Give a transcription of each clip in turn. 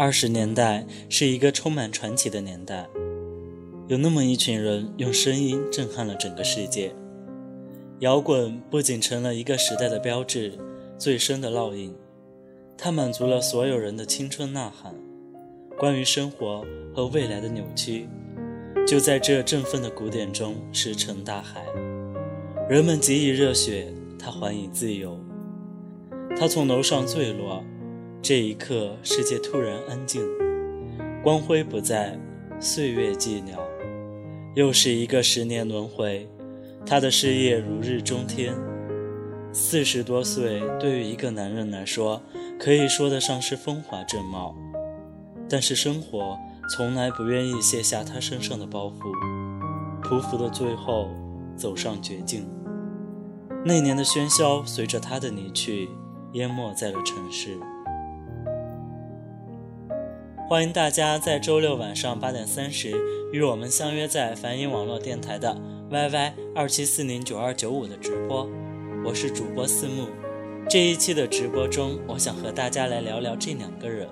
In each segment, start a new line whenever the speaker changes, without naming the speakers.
二十年代是一个充满传奇的年代，有那么一群人用声音震撼了整个世界。摇滚不仅成了一个时代的标志，最深的烙印，它满足了所有人的青春呐喊，关于生活和未来的扭曲，就在这振奋的鼓点中石沉大海。人们给予热血，他还以自由。他从楼上坠落，这一刻，世界突然安静，光辉不在，岁月寂寥。又是一个十年轮回，他的事业如日中天。四十多岁，对于一个男人来说，可以说得上是风华正茂。但是生活从来不愿意卸下他身上的包袱，匍匐的最后，走上绝境。那年的喧嚣，随着他的离去，淹没在了城市。欢迎大家在周六晚上八点三十与我们相约在梵音网络电台的 YY 二七四零九二九五的直播。我是主播四木。这一期的直播中，我想和大家来聊聊这两个人。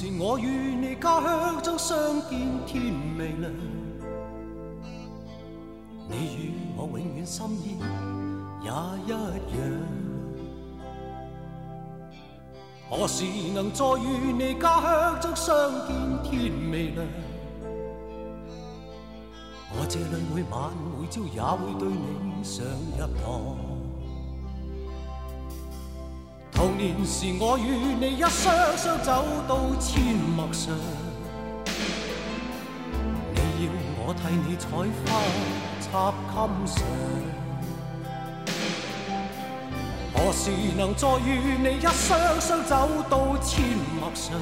是，我与你家乡中相见，天未亮。你与我永远心意也一样。何时能再与你家乡中相见，天未亮？我这里每晚每朝也会对你上一堂。童年时，我与你一双双走到阡陌上，你要我替你采花插襟上。何时能再与你一双双走到阡陌上？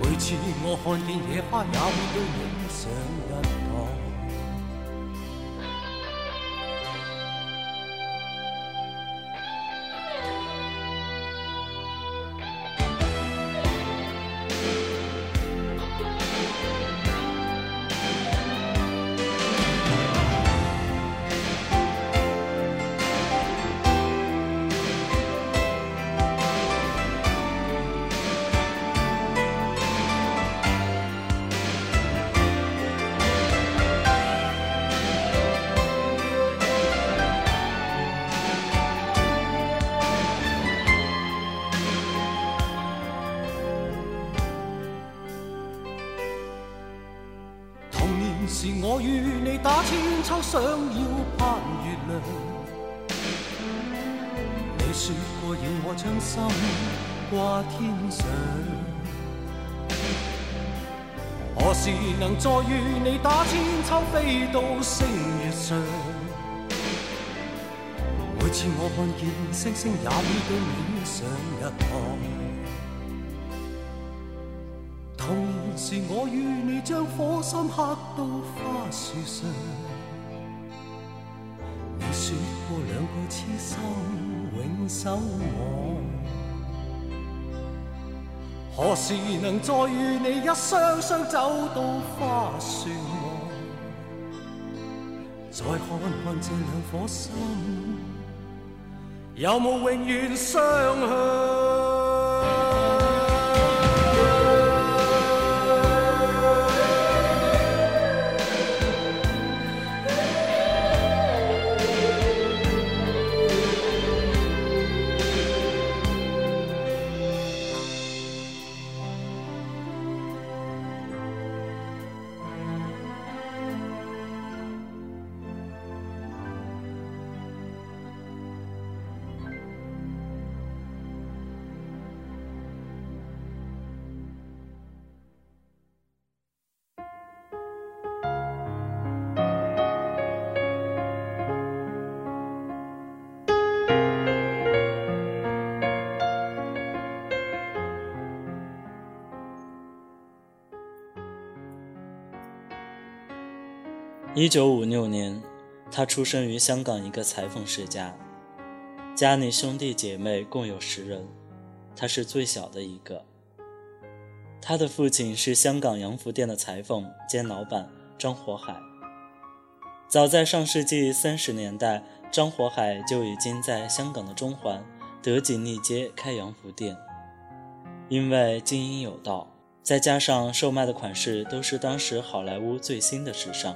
每次我看见野花，也会对你上一是。我与你打千秋，想要攀月亮。你说过要我将心挂天上，何时能再与你打千秋，飞到星月上？每次我看见星星，也会对你上一堂。你将火心刻到花树上。你说过两个痴心永守望，何时能再与你一双双走到花树望？再看看这两颗心，有无永远相向？
一九五六年，他出生于香港一个裁缝世家，家里兄弟姐妹共有十人，他是最小的一个。他的父亲是香港洋服店的裁缝兼老板张火海。早在上世纪三十年代，张火海就已经在香港的中环德锦利街开洋服店。因为经营有道，再加上售卖的款式都是当时好莱坞最新的时尚，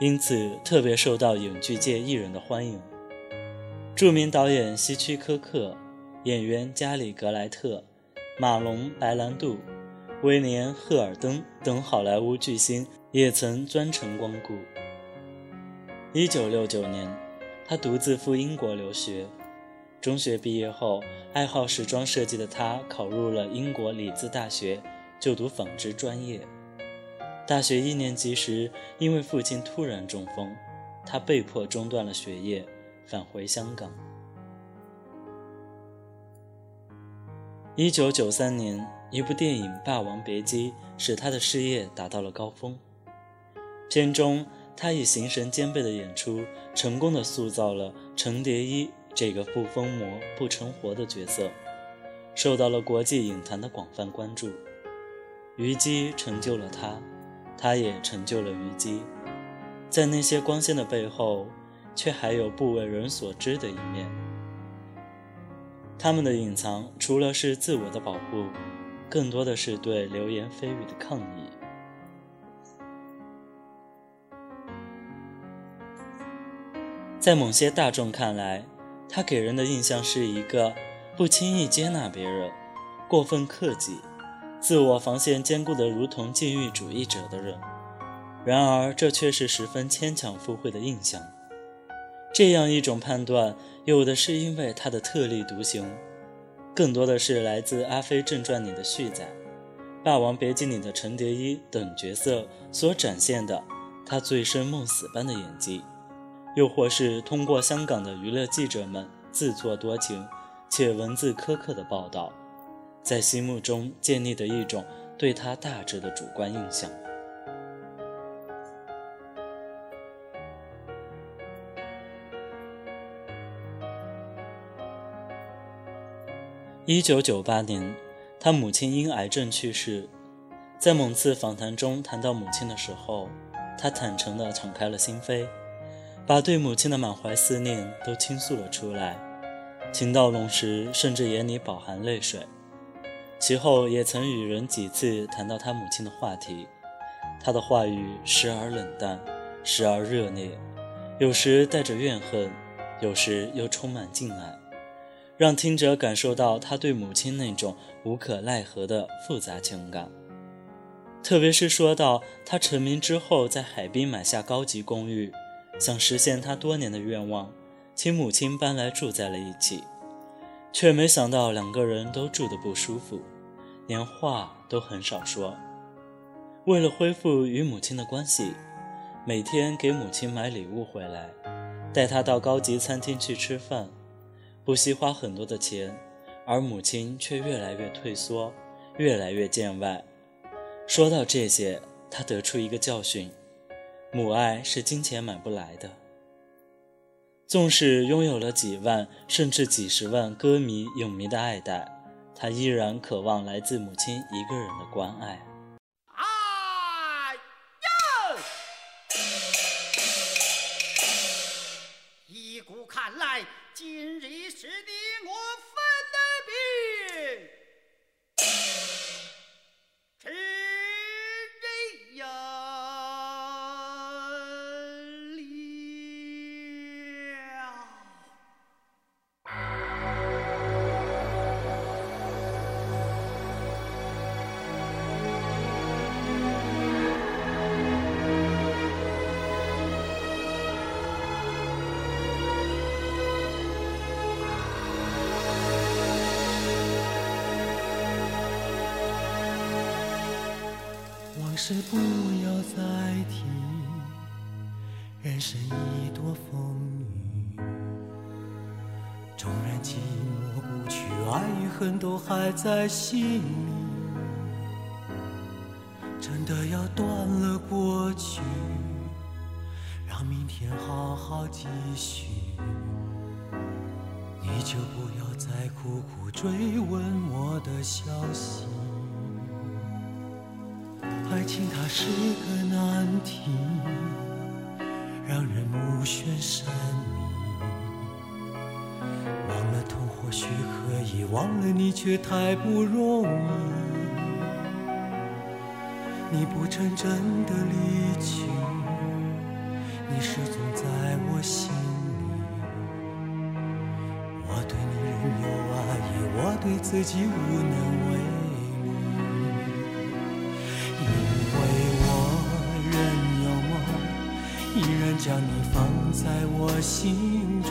因此特别受到影剧界艺人的欢迎。著名导演希区柯克、演员加里·格莱特、马龙·白兰度。威廉·赫尔登等好莱坞巨星也曾专程光顾。1969年，他独自赴英国留学。中学毕业后，爱好时装设计的他考入了英国里兹大学，就读纺织专业。大学一年级时，因为父亲突然中风，他被迫中断了学业，返回香港。1993年。一部电影《霸王别姬》使他的事业达到了高峰。片中，他以形神兼备的演出，成功的塑造了程蝶衣这个不疯魔不成活的角色，受到了国际影坛的广泛关注。虞姬成就了他，他也成就了虞姬。在那些光鲜的背后，却还有不为人所知的一面。他们的隐藏，除了是自我的保护。更多的是对流言蜚语的抗议。在某些大众看来，他给人的印象是一个不轻易接纳别人、过分克己、自我防线坚固的如同禁欲主义者的人。然而，这却是十分牵强附会的印象。这样一种判断，有的是因为他的特立独行。更多的是来自《阿飞正传》里的续载，《霸王别姬》里的程蝶衣等角色所展现的他醉生梦死般的演技，又或是通过香港的娱乐记者们自作多情且文字苛刻的报道，在心目中建立的一种对他大致的主观印象。一九九八年，他母亲因癌症去世。在某次访谈中谈到母亲的时候，他坦诚地敞开了心扉，把对母亲的满怀思念都倾诉了出来。情到浓时，甚至眼里饱含泪水。其后也曾与人几次谈到他母亲的话题，他的话语时而冷淡，时而热烈，有时带着怨恨，有时又充满敬爱。让听者感受到他对母亲那种无可奈何的复杂情感，特别是说到他成名之后在海滨买下高级公寓，想实现他多年的愿望，请母亲搬来住在了一起，却没想到两个人都住得不舒服，连话都很少说。为了恢复与母亲的关系，每天给母亲买礼物回来，带她到高级餐厅去吃饭。不惜花很多的钱，而母亲却越来越退缩，越来越见外。说到这些，他得出一个教训：母爱是金钱买不来的。纵使拥有了几万甚至几十万歌迷影迷的爱戴，他依然渴望来自母亲一个人的关爱。
还在心却太不容易。你不曾真的离去，你始终在我心里。我对你仍有爱意，我对自己无能为力。因为我仍有梦，依然将你放在我心中。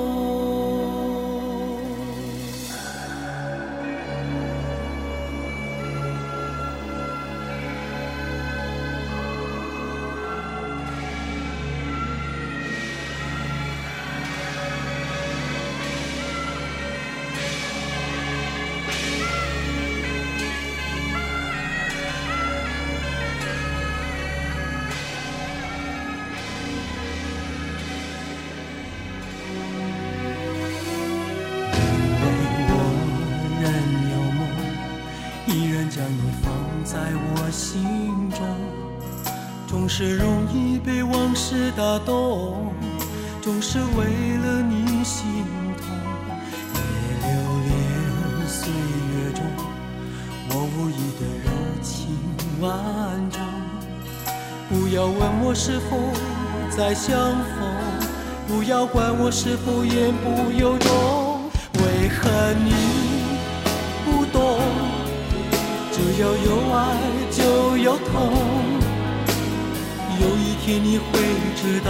是为了你心痛。别留恋岁月中我无意的柔情万种。不要问我是否再相逢，不要管我是否言不由衷。为何你不懂？只要有爱就有痛。有一天你会知道，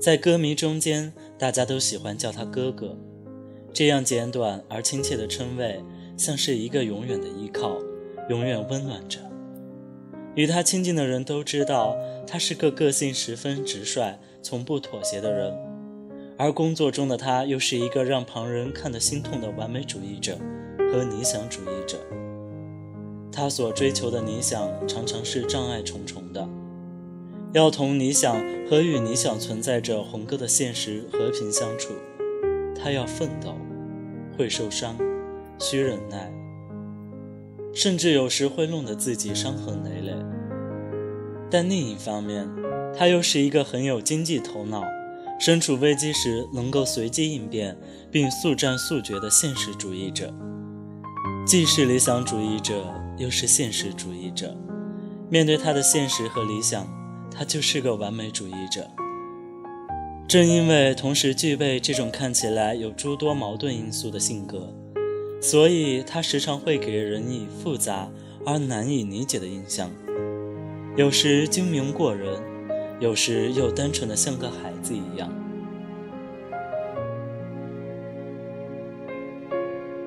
在歌迷中间，大家都喜欢叫他哥哥，这样简短而亲切的称谓，像是一个永远的依靠，永远温暖着。与他亲近的人都知道，他是个个性十分直率、从不妥协的人，而工作中的他又是一个让旁人看得心痛的完美主义者和理想主义者。他所追求的理想常常是障碍重重的。要同理想和与理想存在着鸿沟的现实和平相处，他要奋斗，会受伤，需忍耐，甚至有时会弄得自己伤痕累累。但另一方面，他又是一个很有经济头脑，身处危机时能够随机应变并速战速决的现实主义者，既是理想主义者，又是现实主义者。面对他的现实和理想，他就是个完美主义者。正因为同时具备这种看起来有诸多矛盾因素的性格，所以他时常会给人以复杂而难以理解的印象。有时精明过人，有时又单纯的像个孩子一样。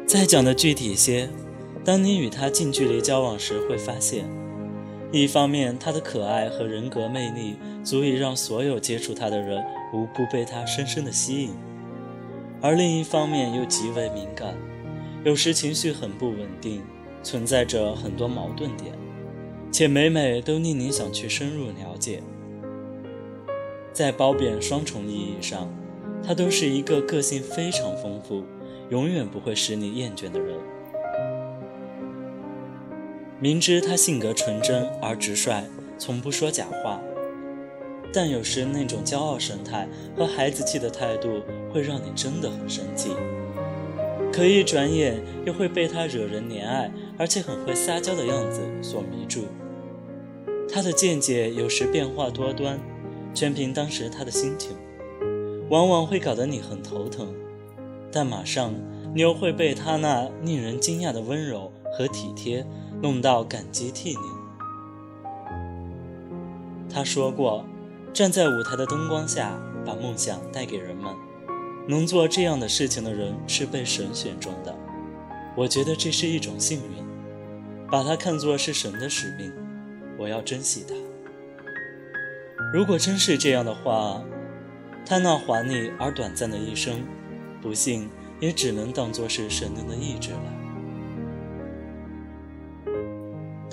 再讲的具体些，当你与他近距离交往时，会发现，一方面他的可爱和人格魅力足以让所有接触他的人。无不被他深深的吸引，而另一方面又极为敏感，有时情绪很不稳定，存在着很多矛盾点，且每每都令你想去深入了解。在褒贬双重意义上，他都是一个个性非常丰富，永远不会使你厌倦的人。明知他性格纯真而直率，从不说假话。但有时那种骄傲神态和孩子气的态度会让你真的很生气，可一转眼又会被他惹人怜爱而且很会撒娇的样子所迷住。他的见解有时变化多端，全凭当时他的心情，往往会搞得你很头疼，但马上你又会被他那令人惊讶的温柔和体贴弄到感激涕零。他说过。站在舞台的灯光下，把梦想带给人们，能做这样的事情的人是被神选中的。我觉得这是一种幸运，把它看作是神的使命。我要珍惜它。如果真是这样的话，他那华丽而短暂的一生，不幸也只能当作是神灵的意志了。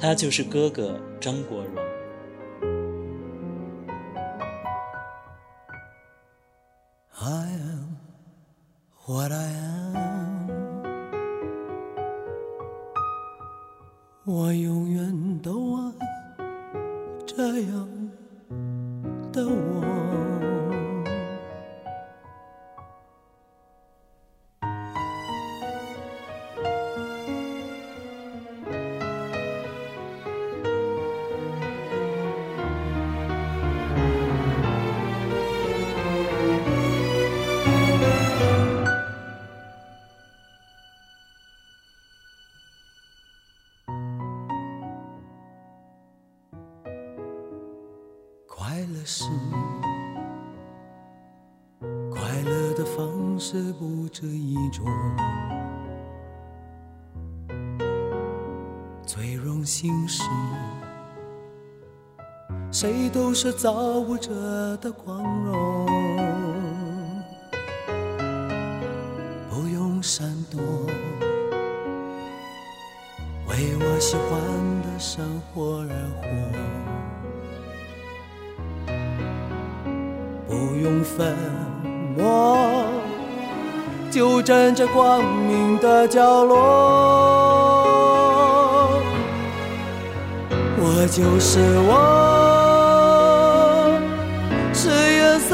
他就是哥哥张国荣。
what I am，我永远都爱这样的我。是造物者的光荣，不用闪躲，为我喜欢的生活而活。不用粉墨，就站在光明的角落。我就是我，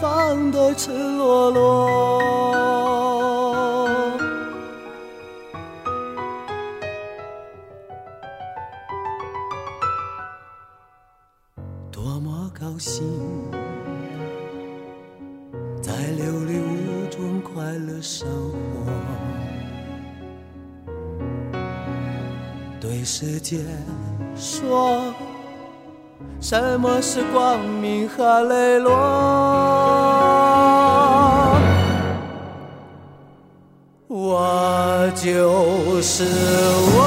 放的赤裸裸。多么高兴！在琉璃屋中快乐生活，对世界说，什么是光明和磊落？这就是我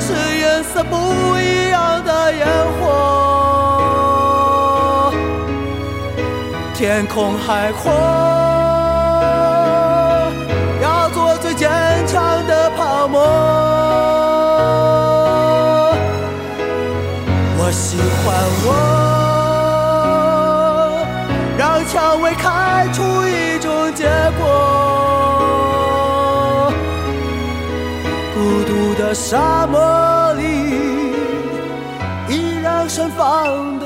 是颜色不一样的烟火天空海阔要做最坚强的泡沫。我喜欢我让蔷薇开出一种结果。沙漠里，依然盛放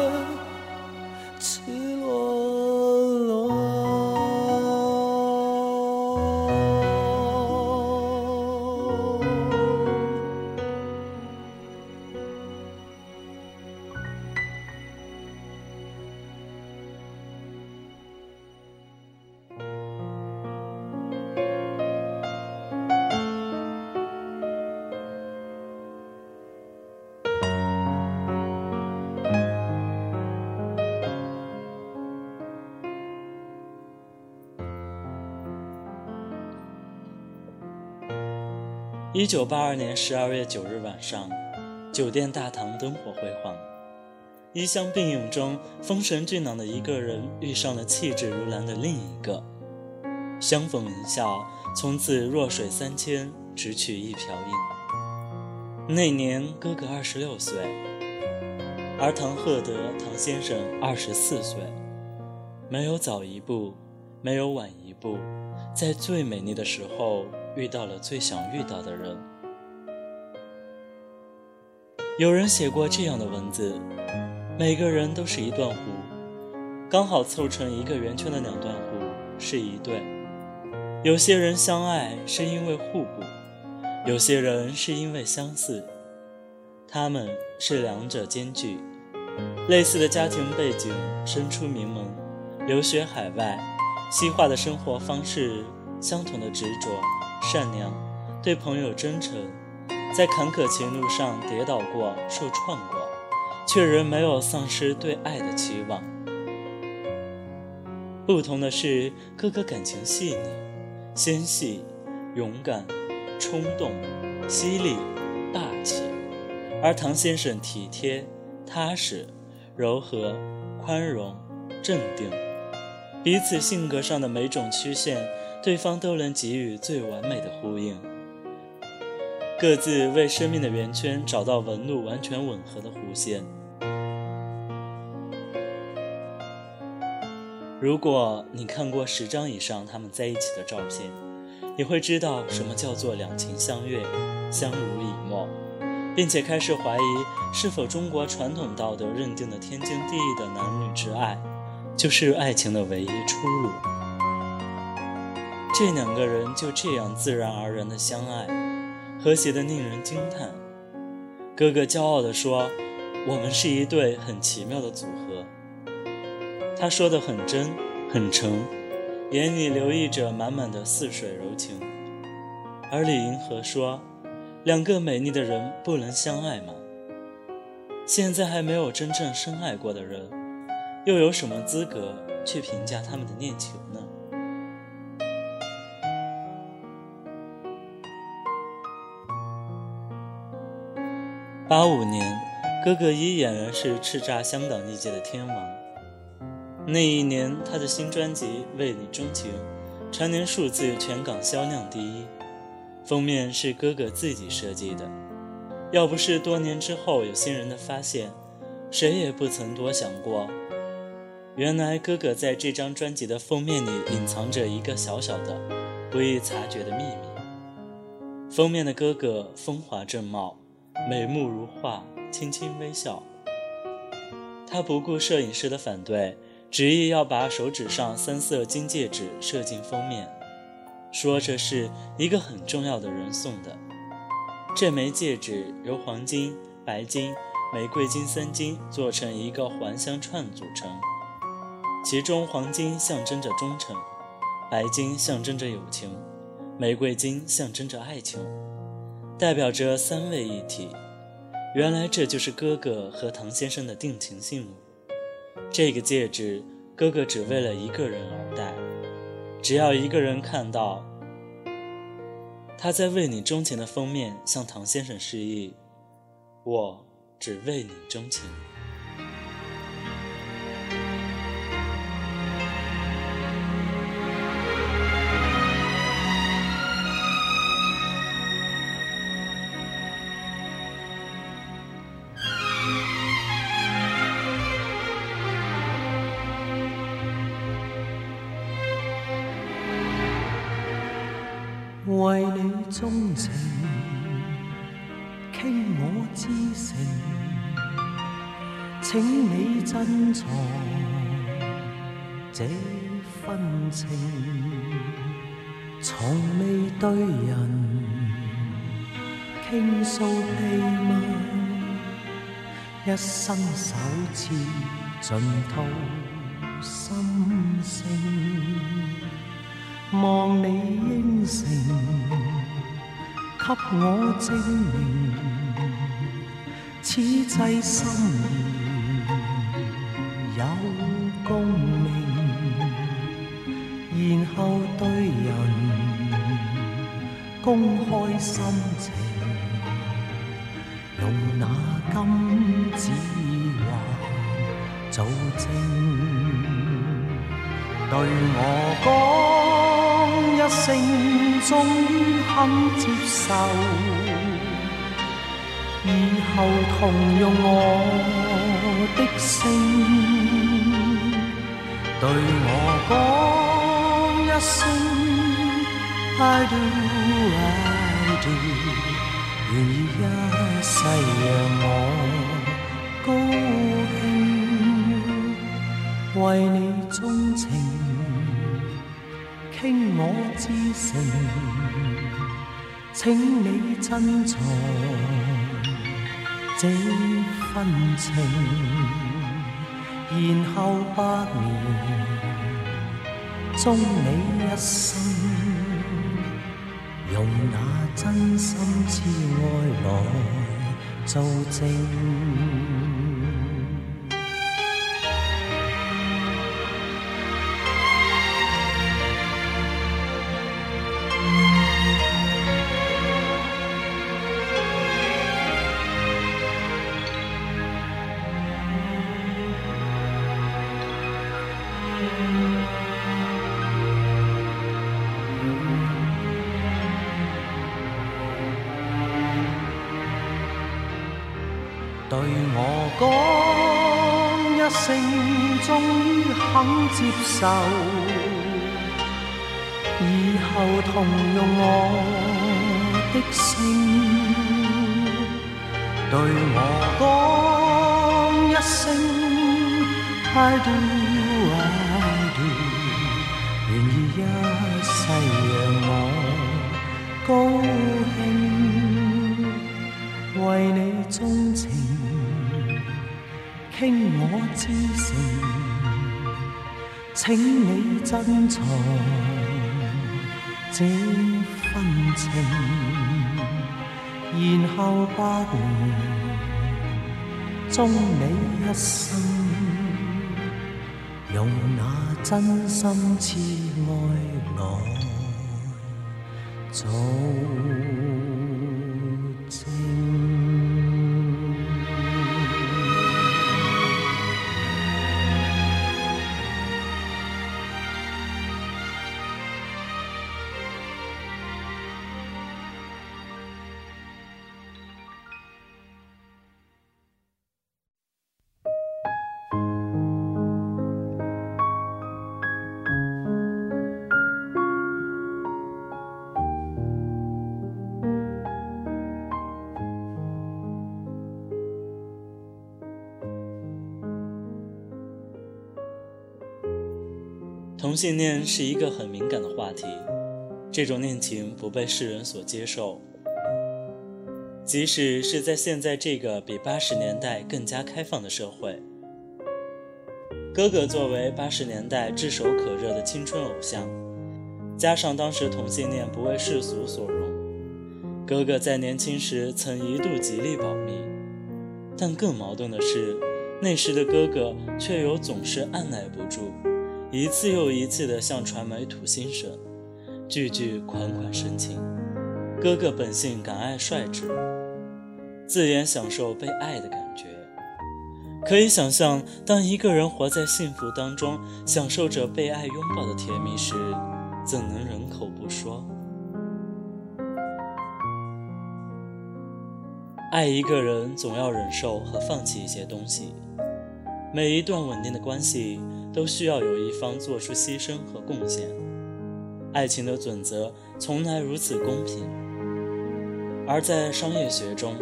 一九八二年十二月九日晚上，酒店大堂灯火辉煌，衣香鬓影中，风神俊朗的一个人遇上了气质如兰的另一个，相逢一笑，从此弱水三千，只取一瓢饮。那年哥哥二十六岁，而唐鹤德唐先生二十四岁，没有早一步，没有晚一步，在最美丽的时候。遇到了最想遇到的人。有人写过这样的文字：每个人都是一段弧，刚好凑成一个圆圈的两段弧是一对。有些人相爱是因为互补，有些人是因为相似，他们是两者兼具。类似的家庭背景，身出名门，留学海外，西化的生活方式，相同的执着。善良，对朋友真诚，在坎坷情路上跌倒过、受创过，却仍没有丧失对爱的期望。不同的是，哥哥感情细腻、纤细、勇敢、冲动、犀利、霸气，而唐先生体贴、踏实、柔和、宽容、镇定，彼此性格上的每种曲线。对方都能给予最完美的呼应，各自为生命的圆圈找到纹路完全吻合的弧线。如果你看过十张以上他们在一起的照片，你会知道什么叫做两情相悦、相濡以沫，并且开始怀疑是否中国传统道德认定的天经地义的男女之爱，就是爱情的唯一出路。这两个人就这样自然而然的相爱，和谐的令人惊叹。哥哥骄傲地说：“我们是一对很奇妙的组合。”他说的很真，很诚，眼里流溢着满满的似水柔情。而李银河说：“两个美丽的人不能相爱吗？现在还没有真正深爱过的人，又有什么资格去评价他们的恋情呢？”八五年，哥哥依然是叱咤香港艺界的天王。那一年，他的新专辑《为你钟情》，蝉联数字全港销量第一，封面是哥哥自己设计的。要不是多年之后有新人的发现，谁也不曾多想过，原来哥哥在这张专辑的封面里隐藏着一个小小的、不易察觉的秘密。封面的哥哥风华正茂。美目如画，轻轻微笑。他不顾摄影师的反对，执意要把手指上三色金戒指射进封面，说这是一个很重要的人送的。这枚戒指由黄金、白金、玫瑰金三金做成一个环相串组成，其中黄金象征着忠诚，白金象征着友情，玫瑰金象征着爱情。代表着三位一体，原来这就是哥哥和唐先生的定情信物。这个戒指，哥哥只为了一个人而戴。只要一个人看到，他在为你钟情的封面向唐先生示意：“我只为你钟情。”
一次尽吐心声。望你应承，给我证明，此际心意有共鸣，然后对人公开心情，做证，对我讲。一声，终于肯接受，以后同用我的姓，对我讲一声，I do I do，愿意一世让我高，为你钟情。倾我至诚，请你珍藏这份情，然后百年终你一生，用那真心痴爱来做证。以后同用我的姓。对我讲一声，I do I do，愿意一世让我高兴，为你钟情。倾我至诚，请你珍藏这份情，然后百年终你一生，用那真心痴
同性恋是一个很敏感的话题，这种恋情不被世人所接受。即使是在现在这个比八十年代更加开放的社会，哥哥作为八十年代炙手可热的青春偶像，加上当时同性恋不为世俗所容，哥哥在年轻时曾一度极力保密。但更矛盾的是，那时的哥哥却又总是按捺不住。一次又一次地向传媒吐心声，句句款款深情。哥哥本性敢爱率直，自言享受被爱的感觉。可以想象，当一个人活在幸福当中，享受着被爱拥抱的甜蜜时，怎能忍口不说？爱一个人，总要忍受和放弃一些东西。每一段稳定的关系。都需要有一方做出牺牲和贡献。爱情的准则从来如此公平。而在商业学中，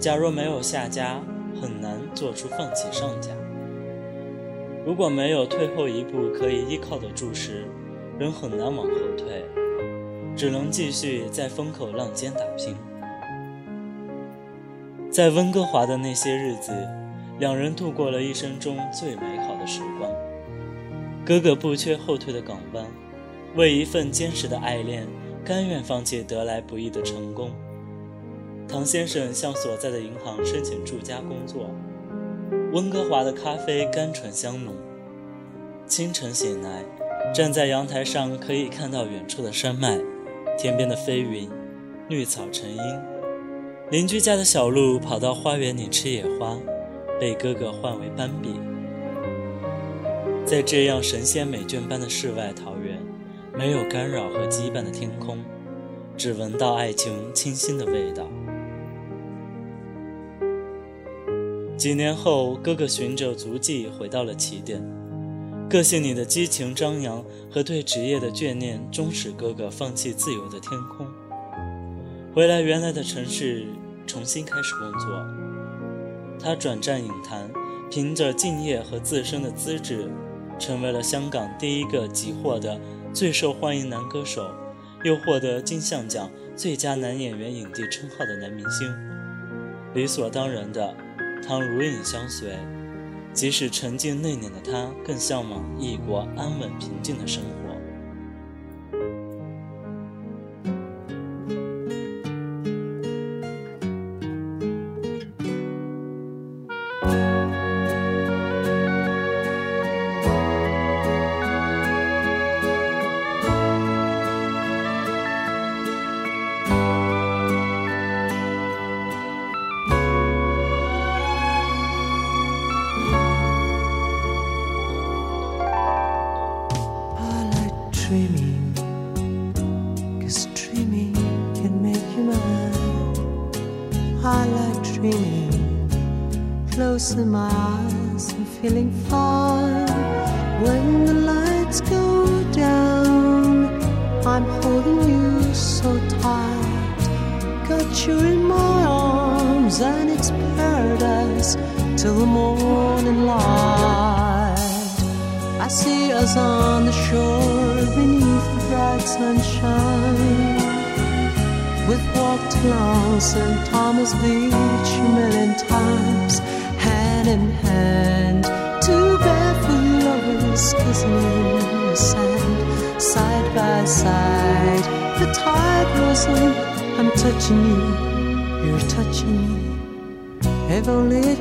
假若没有下家，很难做出放弃上家；如果没有退后一步可以依靠的注释，人很难往后退，只能继续在风口浪尖打拼。在温哥华的那些日子，两人度过了一生中最美好的时。哥哥不缺后退的港湾，为一份坚实的爱恋，甘愿放弃得来不易的成功。唐先生向所在的银行申请住家工作。温哥华的咖啡甘醇香浓。清晨醒来，站在阳台上可以看到远处的山脉，天边的飞云，绿草成荫。邻居家的小鹿跑到花园里吃野花，被哥哥唤为斑比。在这样神仙美眷般的世外桃源，没有干扰和羁绊的天空，只闻到爱情清新的味道。几年后，哥哥循着足迹回到了起点，个性里的激情张扬和对职业的眷恋，终使哥哥放弃自由的天空，回来原来的城市，重新开始工作。他转战影坛，凭着敬业和自身的资质，成为了香港第一个即获得最受欢迎男歌手，又获得金像奖最佳男演员影帝称号的男明星。理所当然的。他如影相随，即使沉静内敛的他，更向往异国安稳平静的生活。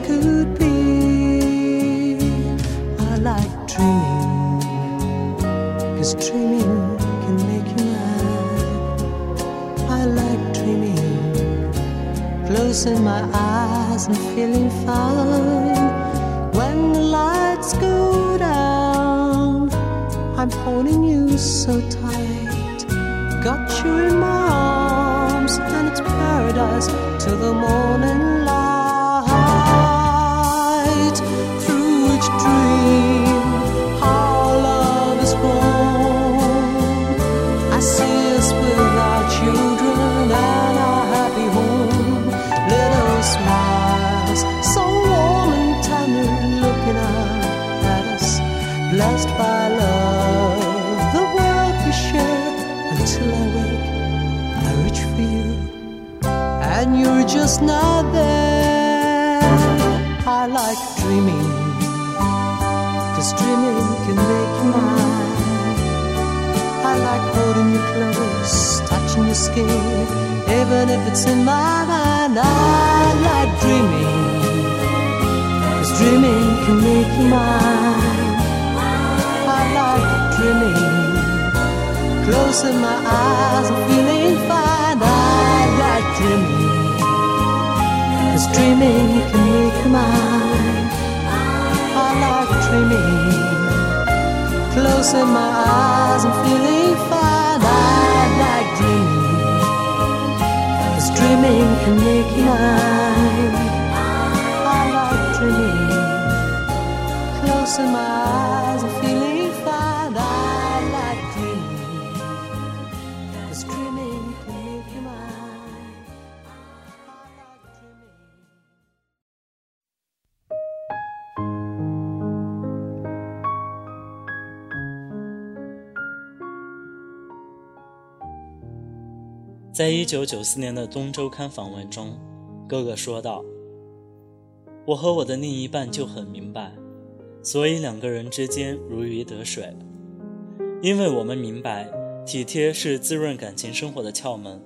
Could be. I like dreaming, cause dreaming can make you mad. I like dreaming, closing my eyes and feeling fine. When the lights go down, I'm holding you so tight. Got you in my arms, and it's paradise till the morning just not there. I like dreaming, cause dreaming can make you mine. I like holding you close, touching your skin, even if it's in my mind. I like dreaming, cause dreaming can make you mine. I like dreaming, closing my eyes and feeling fine. I like dreaming. Cause dreaming can make you mine. I like dreaming. Closing my eyes and feeling fine. I like dreaming. Cause dreaming can make you mine. I like dreaming. Closing my eyes and feeling fine. I like dreaming.
在一九九四年的《东周刊》访问中，哥哥说道：“我和我的另一半就很明白，所以两个人之间如鱼得水，因为我们明白体贴是滋润感情生活的窍门。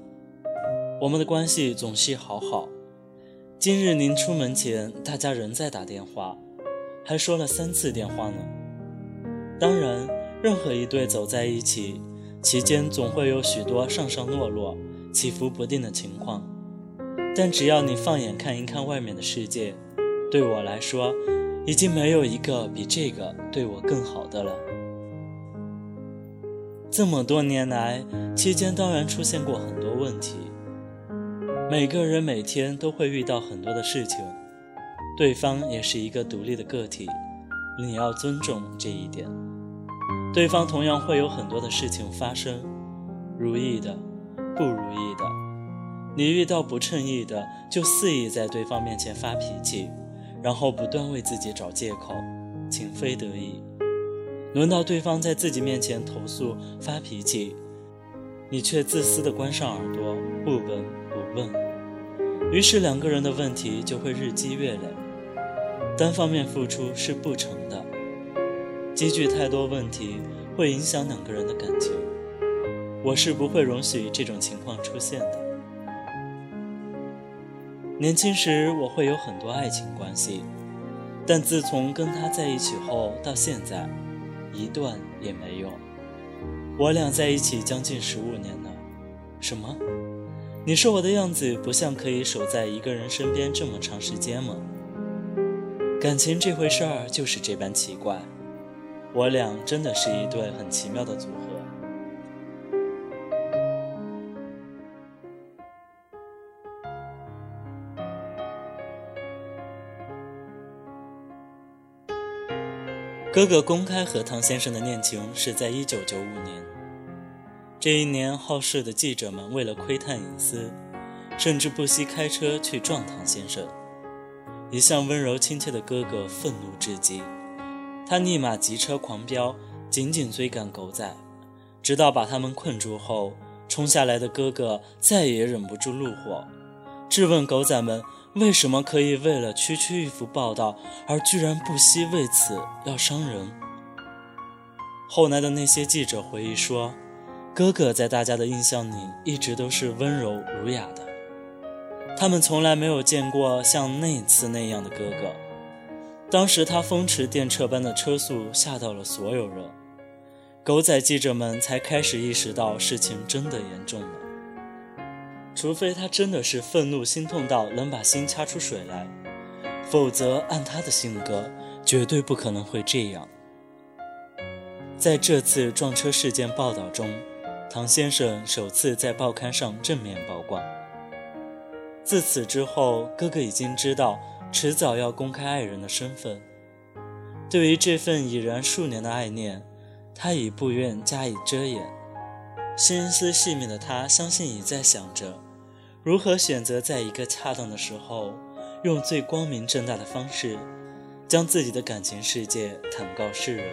我们的关系总是好好。今日临出门前，大家仍在打电话，还说了三次电话呢。当然，任何一对走在一起。”其间总会有许多上上落落、起伏不定的情况，但只要你放眼看一看外面的世界，对我来说，已经没有一个比这个对我更好的了。这么多年来，期间当然出现过很多问题，每个人每天都会遇到很多的事情，对方也是一个独立的个体，你要尊重这一点。对方同样会有很多的事情发生，如意的，不如意的。你遇到不称意的，就肆意在对方面前发脾气，然后不断为自己找借口，情非得已。轮到对方在自己面前投诉发脾气，你却自私的关上耳朵，不闻不问。于是两个人的问题就会日积月累，单方面付出是不成的。积聚太多问题会影响两个人的感情，我是不会容许这种情况出现的。年轻时我会有很多爱情关系，但自从跟他在一起后到现在，一段也没有。我俩在一起将近十五年了。什么？你说我的样子不像可以守在一个人身边这么长时间吗？感情这回事儿就是这般奇怪。我俩真的是一对很奇妙的组合。哥哥公开和唐先生的恋情是在一九九五年。这一年，好事的记者们为了窥探隐私，甚至不惜开车去撞唐先生。一向温柔亲切的哥哥愤怒至极。他立马急车狂飙，紧紧追赶狗仔，直到把他们困住后，冲下来的哥哥再也忍不住怒火，质问狗仔们为什么可以为了区区一幅报道，而居然不惜为此要伤人。后来的那些记者回忆说，哥哥在大家的印象里一直都是温柔儒雅的，他们从来没有见过像那次那样的哥哥。当时他风驰电掣般的车速吓到了所有人，狗仔记者们才开始意识到事情真的严重了。除非他真的是愤怒心痛到能把心掐出水来，否则按他的性格，绝对不可能会这样。在这次撞车事件报道中，唐先生首次在报刊上正面曝光。自此之后，哥哥已经知道。迟早要公开爱人的身份。对于这份已然数年的爱恋，他已不愿加以遮掩。心思细密的他，相信已在想着如何选择在一个恰当的时候，用最光明正大的方式，将自己的感情世界坦告世人。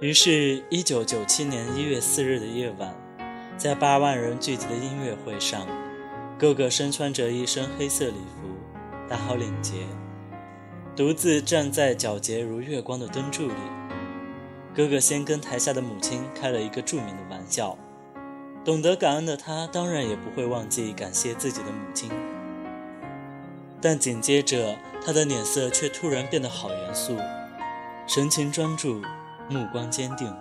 于是，一九九七年一月四日的夜晚，在八万人聚集的音乐会上。哥哥身穿着一身黑色礼服，打好领结，独自站在皎洁如月光的灯柱里。哥哥先跟台下的母亲开了一个著名的玩笑。懂得感恩的他，当然也不会忘记感谢自己的母亲。但紧接着，他的脸色却突然变得好严肃，神情专注，目光坚定。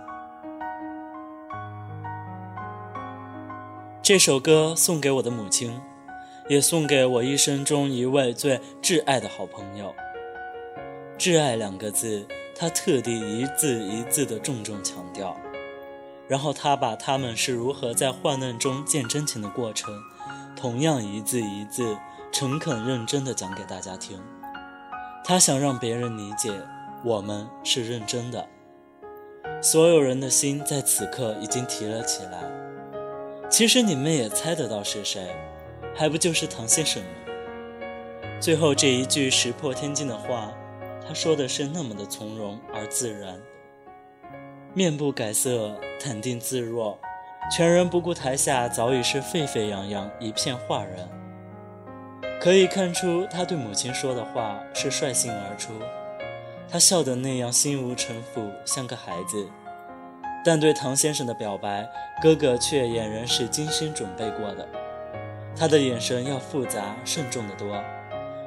这首歌送给我的母亲。也送给我一生中一位最挚爱的好朋友。挚爱两个字，他特地一字一字地重重强调。然后他把他们是如何在患难中见真情的过程，同样一字一字诚恳认真地讲给大家听。他想让别人理解，我们是认真的。所有人的心在此刻已经提了起来。其实你们也猜得到是谁。还不就是唐先生吗？最后这一句石破天惊的话，他说的是那么的从容而自然。面不改色，淡定自若，全然不顾台下早已是沸沸扬扬，一片哗然。可以看出，他对母亲说的话是率性而出。他笑得那样心无城府，像个孩子。但对唐先生的表白，哥哥却俨然是精心准备过的。他的眼神要复杂慎重得多，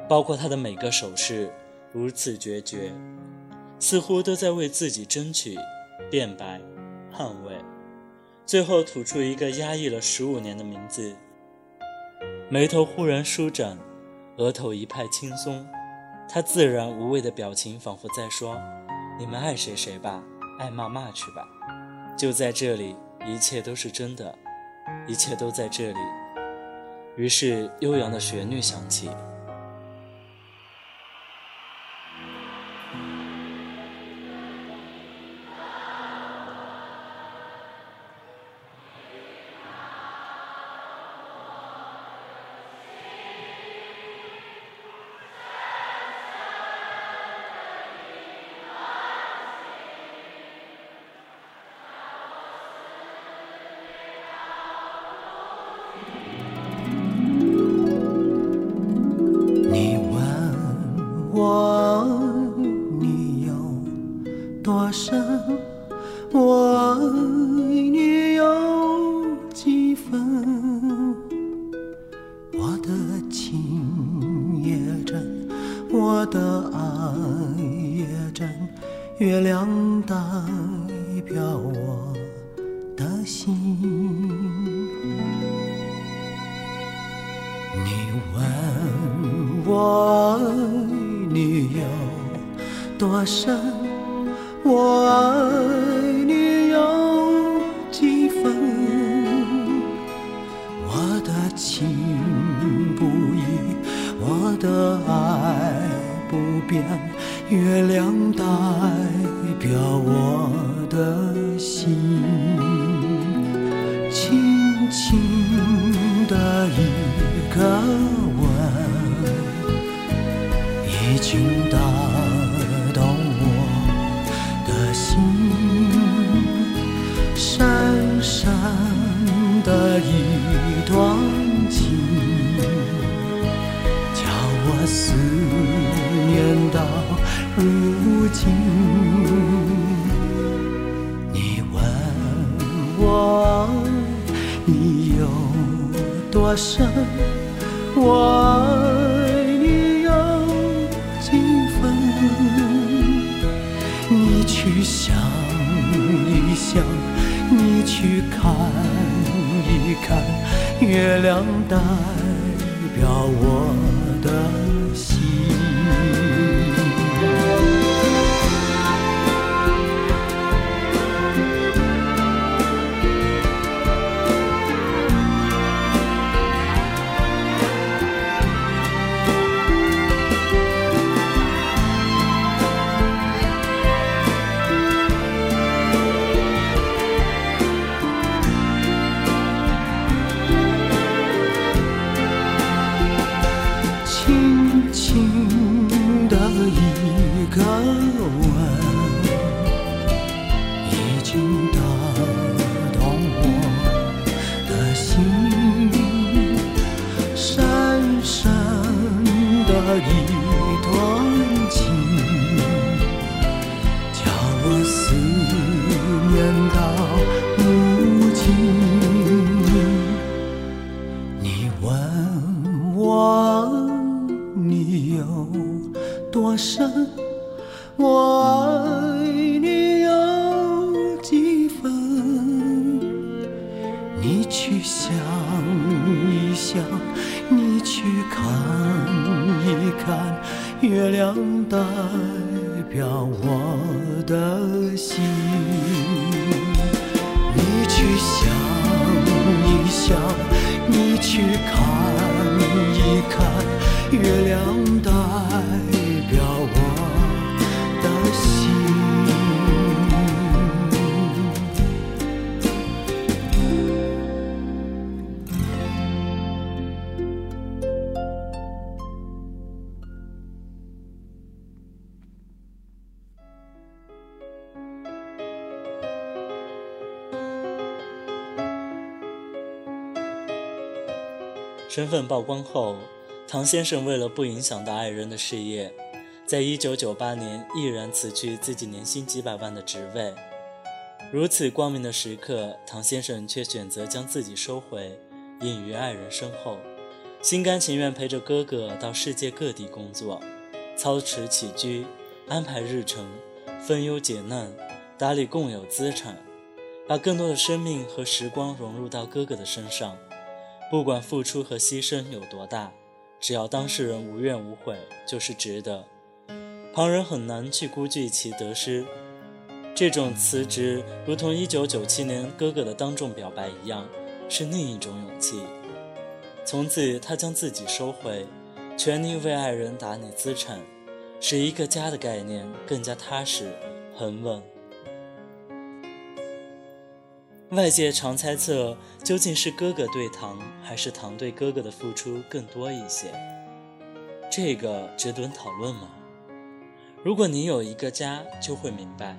包括他的每个手势，如此决绝，似乎都在为自己争取、辩白、捍卫。最后吐出一个压抑了十五年的名字，眉头忽然舒展，额头一派轻松。他自然无畏的表情，仿佛在说：“你们爱谁谁吧，爱骂骂去吧。”就在这里，一切都是真的，一切都在这里。于是，悠扬的旋律响起。
轻轻的一个吻，已经打多深，我爱你有几分？你去想一想，你去看一看，月亮代陌生我爱你有几分？你去想一想你去看一看月亮代表我的心你去想一想你去看一看月亮代
身份曝光后，唐先生为了不影响到爱人的事业，在一九九八年毅然辞去自己年薪几百万的职位。如此光明的时刻，唐先生却选择将自己收回，隐于爱人身后，心甘情愿陪着哥哥到世界各地工作，操持起居，安排日程，分忧解难，打理共有资产，把更多的生命和时光融入到哥哥的身上。不管付出和牺牲有多大，只要当事人无怨无悔，就是值得。旁人很难去估计其得失。这种辞职，如同1997年哥哥的当众表白一样，是另一种勇气。从此，他将自己收回，全力为爱人打理资产，使一个家的概念更加踏实、很稳。外界常猜测，究竟是哥哥对唐，还是唐对哥哥的付出更多一些？这个值得讨论吗？如果你有一个家，就会明白。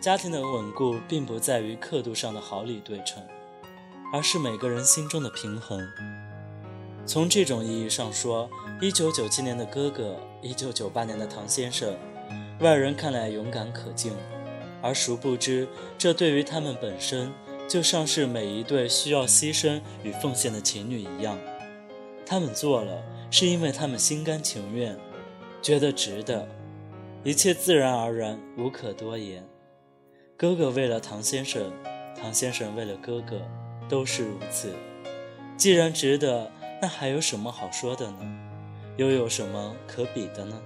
家庭的稳固并不在于刻度上的毫厘对称，而是每个人心中的平衡。从这种意义上说，一九九七年的哥哥，一九九八年的唐先生，外人看来勇敢可敬，而殊不知，这对于他们本身，就像是每一对需要牺牲与奉献的情侣一样。他们做了，是因为他们心甘情愿，觉得值得，一切自然而然，无可多言。哥哥为了唐先生，唐先生为了哥哥，都是如此。既然值得，那还有什么好说的呢？又有什么可比的呢？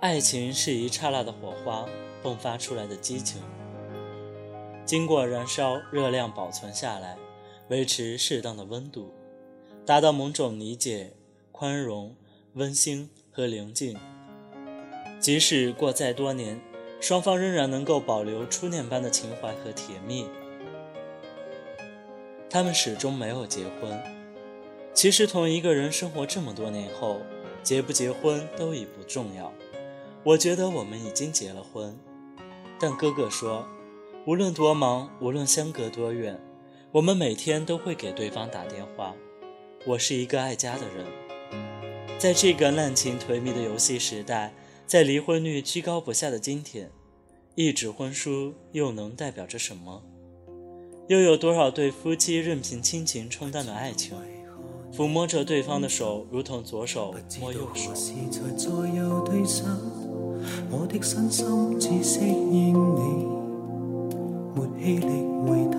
爱情是一刹那的火花迸发出来的激情，经过燃烧，热量保存下来，维持适当的温度，达到某种理解、宽容。温馨和宁静，即使过再多年，双方仍然能够保留初恋般的情怀和甜蜜。他们始终没有结婚。其实，同一个人生活这么多年后，结不结婚都已不重要。我觉得我们已经结了婚，但哥哥说，无论多忙，无论相隔多远，我们每天都会给对方打电话。我是一个爱家的人。在这个滥情颓靡的游戏时代，在离婚率居高不下的今天，一纸婚书又能代表着什么？又有多少对夫妻任凭亲情冲淡了爱情，抚摸着对方的手，如同左手摸右手？我的身心只适应你，没气力回头，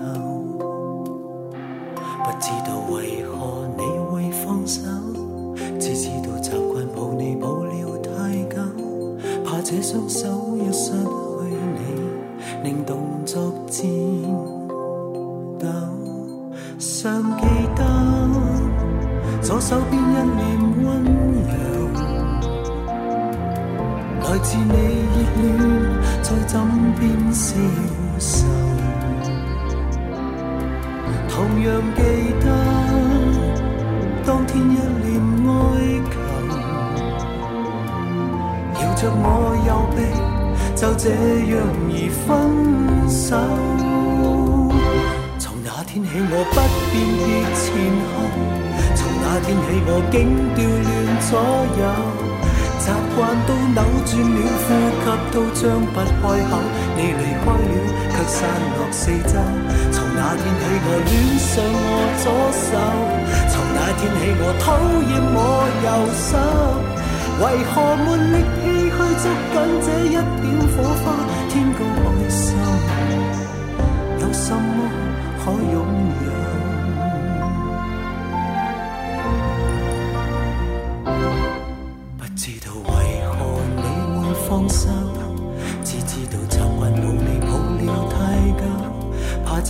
不知道为何你会放手。只知道习惯抱你抱了太久，怕这双手一失去你，令动作颤是你热恋在枕边消受。同样记得当天一脸哀求，摇。着我右臂，就这样而分手。从那天起，我不辨别前后。从那天起，我竟调乱左右，惯都扭转了，呼吸都张不开口。你离开了，却散落四周。从那天起，我恋上我左手。从那天起，我讨厌我右手。为何没力气去捉紧这一点火花？天高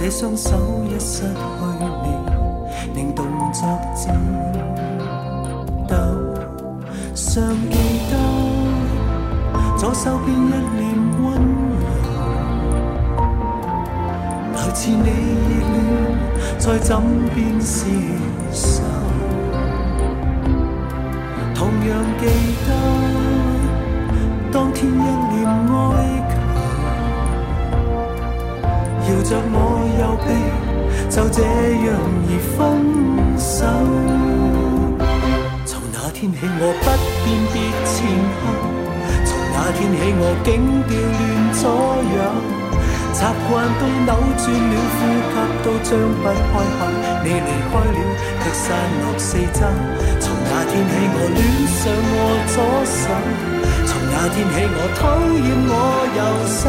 这双手一失去你，令动作颤抖。尚记得左手边一脸温柔，来自你热恋在枕边消受。同样记得当天一脸哀求，
着我就这样而分手。从那天起，我不辨别前后；从那天起，我竟调乱左右。习惯都扭转了，呼吸都张不开口。你离开了，却散落四周。从那天起，我恋上我左手；从那天起，我讨厌我右手。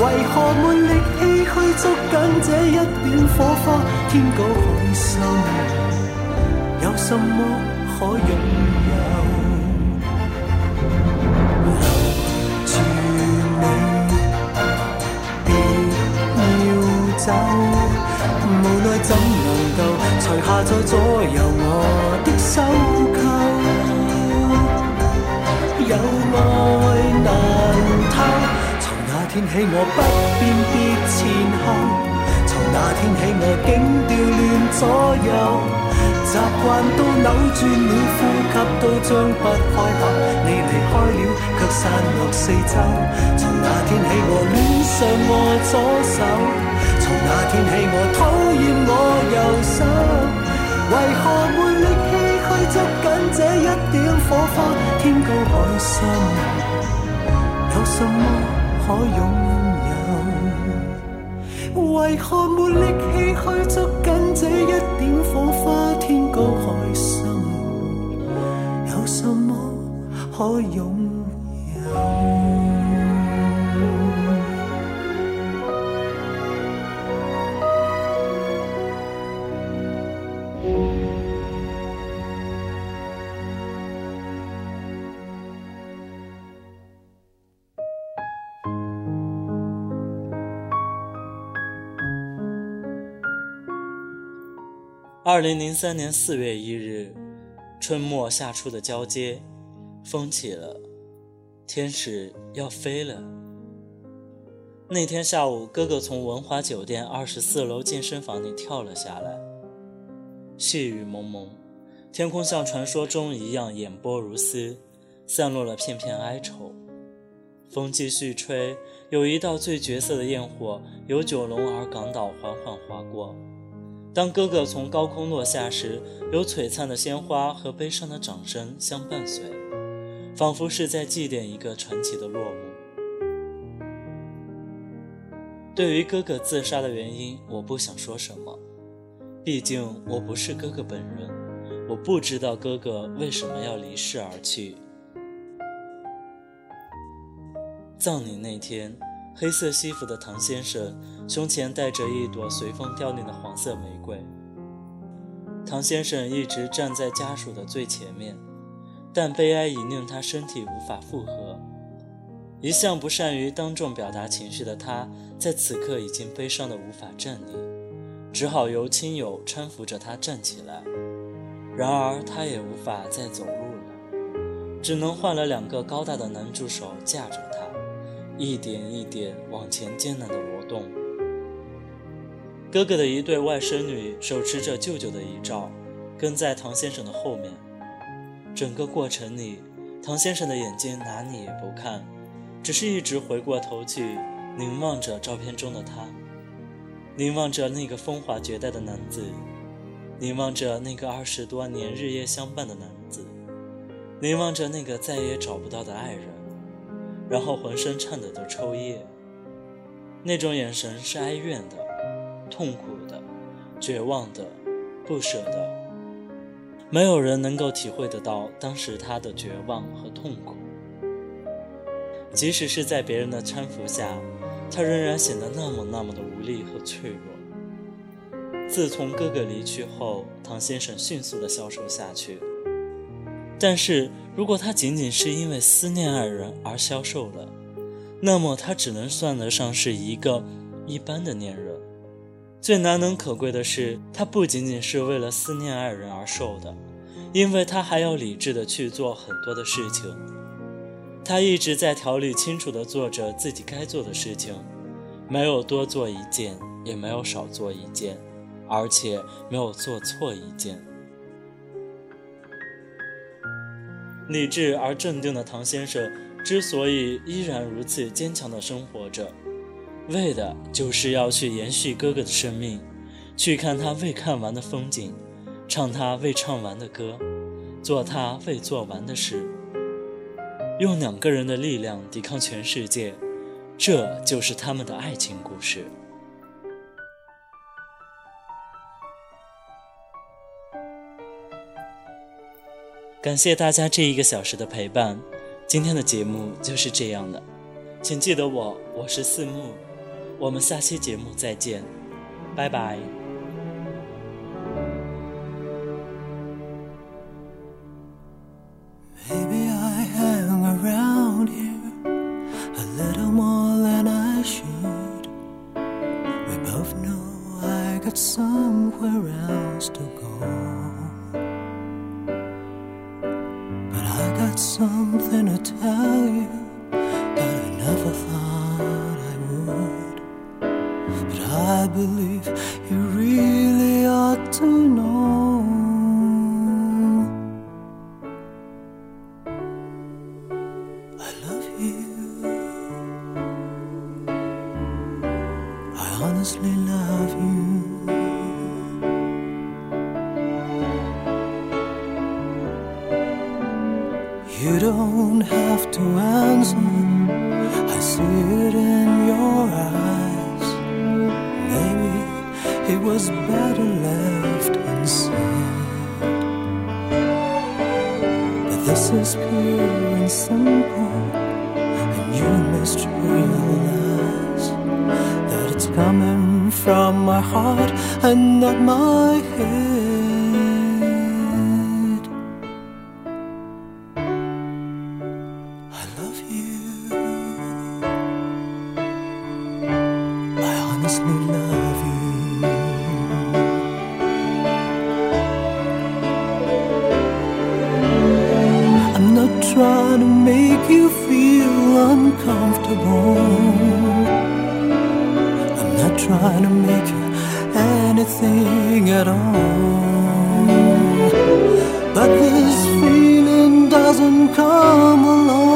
为何没力气去捉紧这一点火花？天高海深，有什么可拥有？留住你，别要走，无奈怎能够除下在左右我的手扣？有爱难偷，天起我不辨别前后，从那天起我竟调乱左右。习惯都扭转了，呼吸都张不开口。你离开了，却散落四周。从那天起，我恋上我左手。从那天起，我讨厌我右手，为何没力气去捉紧这一点火花？天高海深，有什么可拥有？为何没力气去捉紧这一点火花？天高海深，有什么可拥有？
二零零三年四月一日，春末夏初的交接，风起了，天使要飞了。那天下午，哥哥从文华酒店二十四楼健身房里跳了下来。细雨蒙蒙，天空像传说中一样眼波如丝，散落了片片哀愁。风继续吹，有一道最绝色的焰火由九龙而港岛缓缓划过。当哥哥从高空落下时，有璀璨的鲜花和悲伤的掌声相伴随，仿佛是在祭奠一个传奇的落幕。对于哥哥自杀的原因，我不想说什么，毕竟我不是哥哥本人，我不知道哥哥为什么要离世而去。葬礼那天。黑色西服的唐先生胸前戴着一朵随风凋零的黄色玫瑰。唐先生一直站在家属的最前面，但悲哀已令他身体无法负荷。一向不善于当众表达情绪的他，在此刻已经悲伤的无法站立，只好由亲友搀扶着他站起来。然而他也无法再走路了，只能换了两个高大的男助手架着他。一点一点往前艰难地挪动。哥哥的一对外甥女手持着舅舅的遗照，跟在唐先生的后面。整个过程里，唐先生的眼睛哪里也不看，只是一直回过头去凝望着照片中的他，凝望着那个风华绝代的男子，凝望着那个二十多年日夜相伴的男子，凝望着那个再也找不到的爱人。然后浑身颤抖的抽噎，那种眼神是哀怨的、痛苦的、绝望的、不舍的。没有人能够体会得到当时他的绝望和痛苦。即使是在别人的搀扶下，他仍然显得那么那么的无力和脆弱。自从哥哥离去后，唐先生迅速的消瘦下去。但是如果他仅仅是因为思念爱人而消瘦了，那么他只能算得上是一个一般的恋人。最难能可贵的是，他不仅仅是为了思念爱人而瘦的，因为他还要理智的去做很多的事情。他一直在条理清楚的做着自己该做的事情，没有多做一件，也没有少做一件，而且没有做错一件。理智而镇定的唐先生之所以依然如此坚强地生活着，为的就是要去延续哥哥的生命，去看他未看完的风景，唱他未唱完的歌，做他未做完的事。用两个人的力量抵抗全世界，这就是他们的爱情故事。感谢大家这一个小时的陪伴，今天的节目就是这样的，请记得我，我是四木。我们下期节目再见，拜拜。
Trying to make you anything at all. But this feeling doesn't come along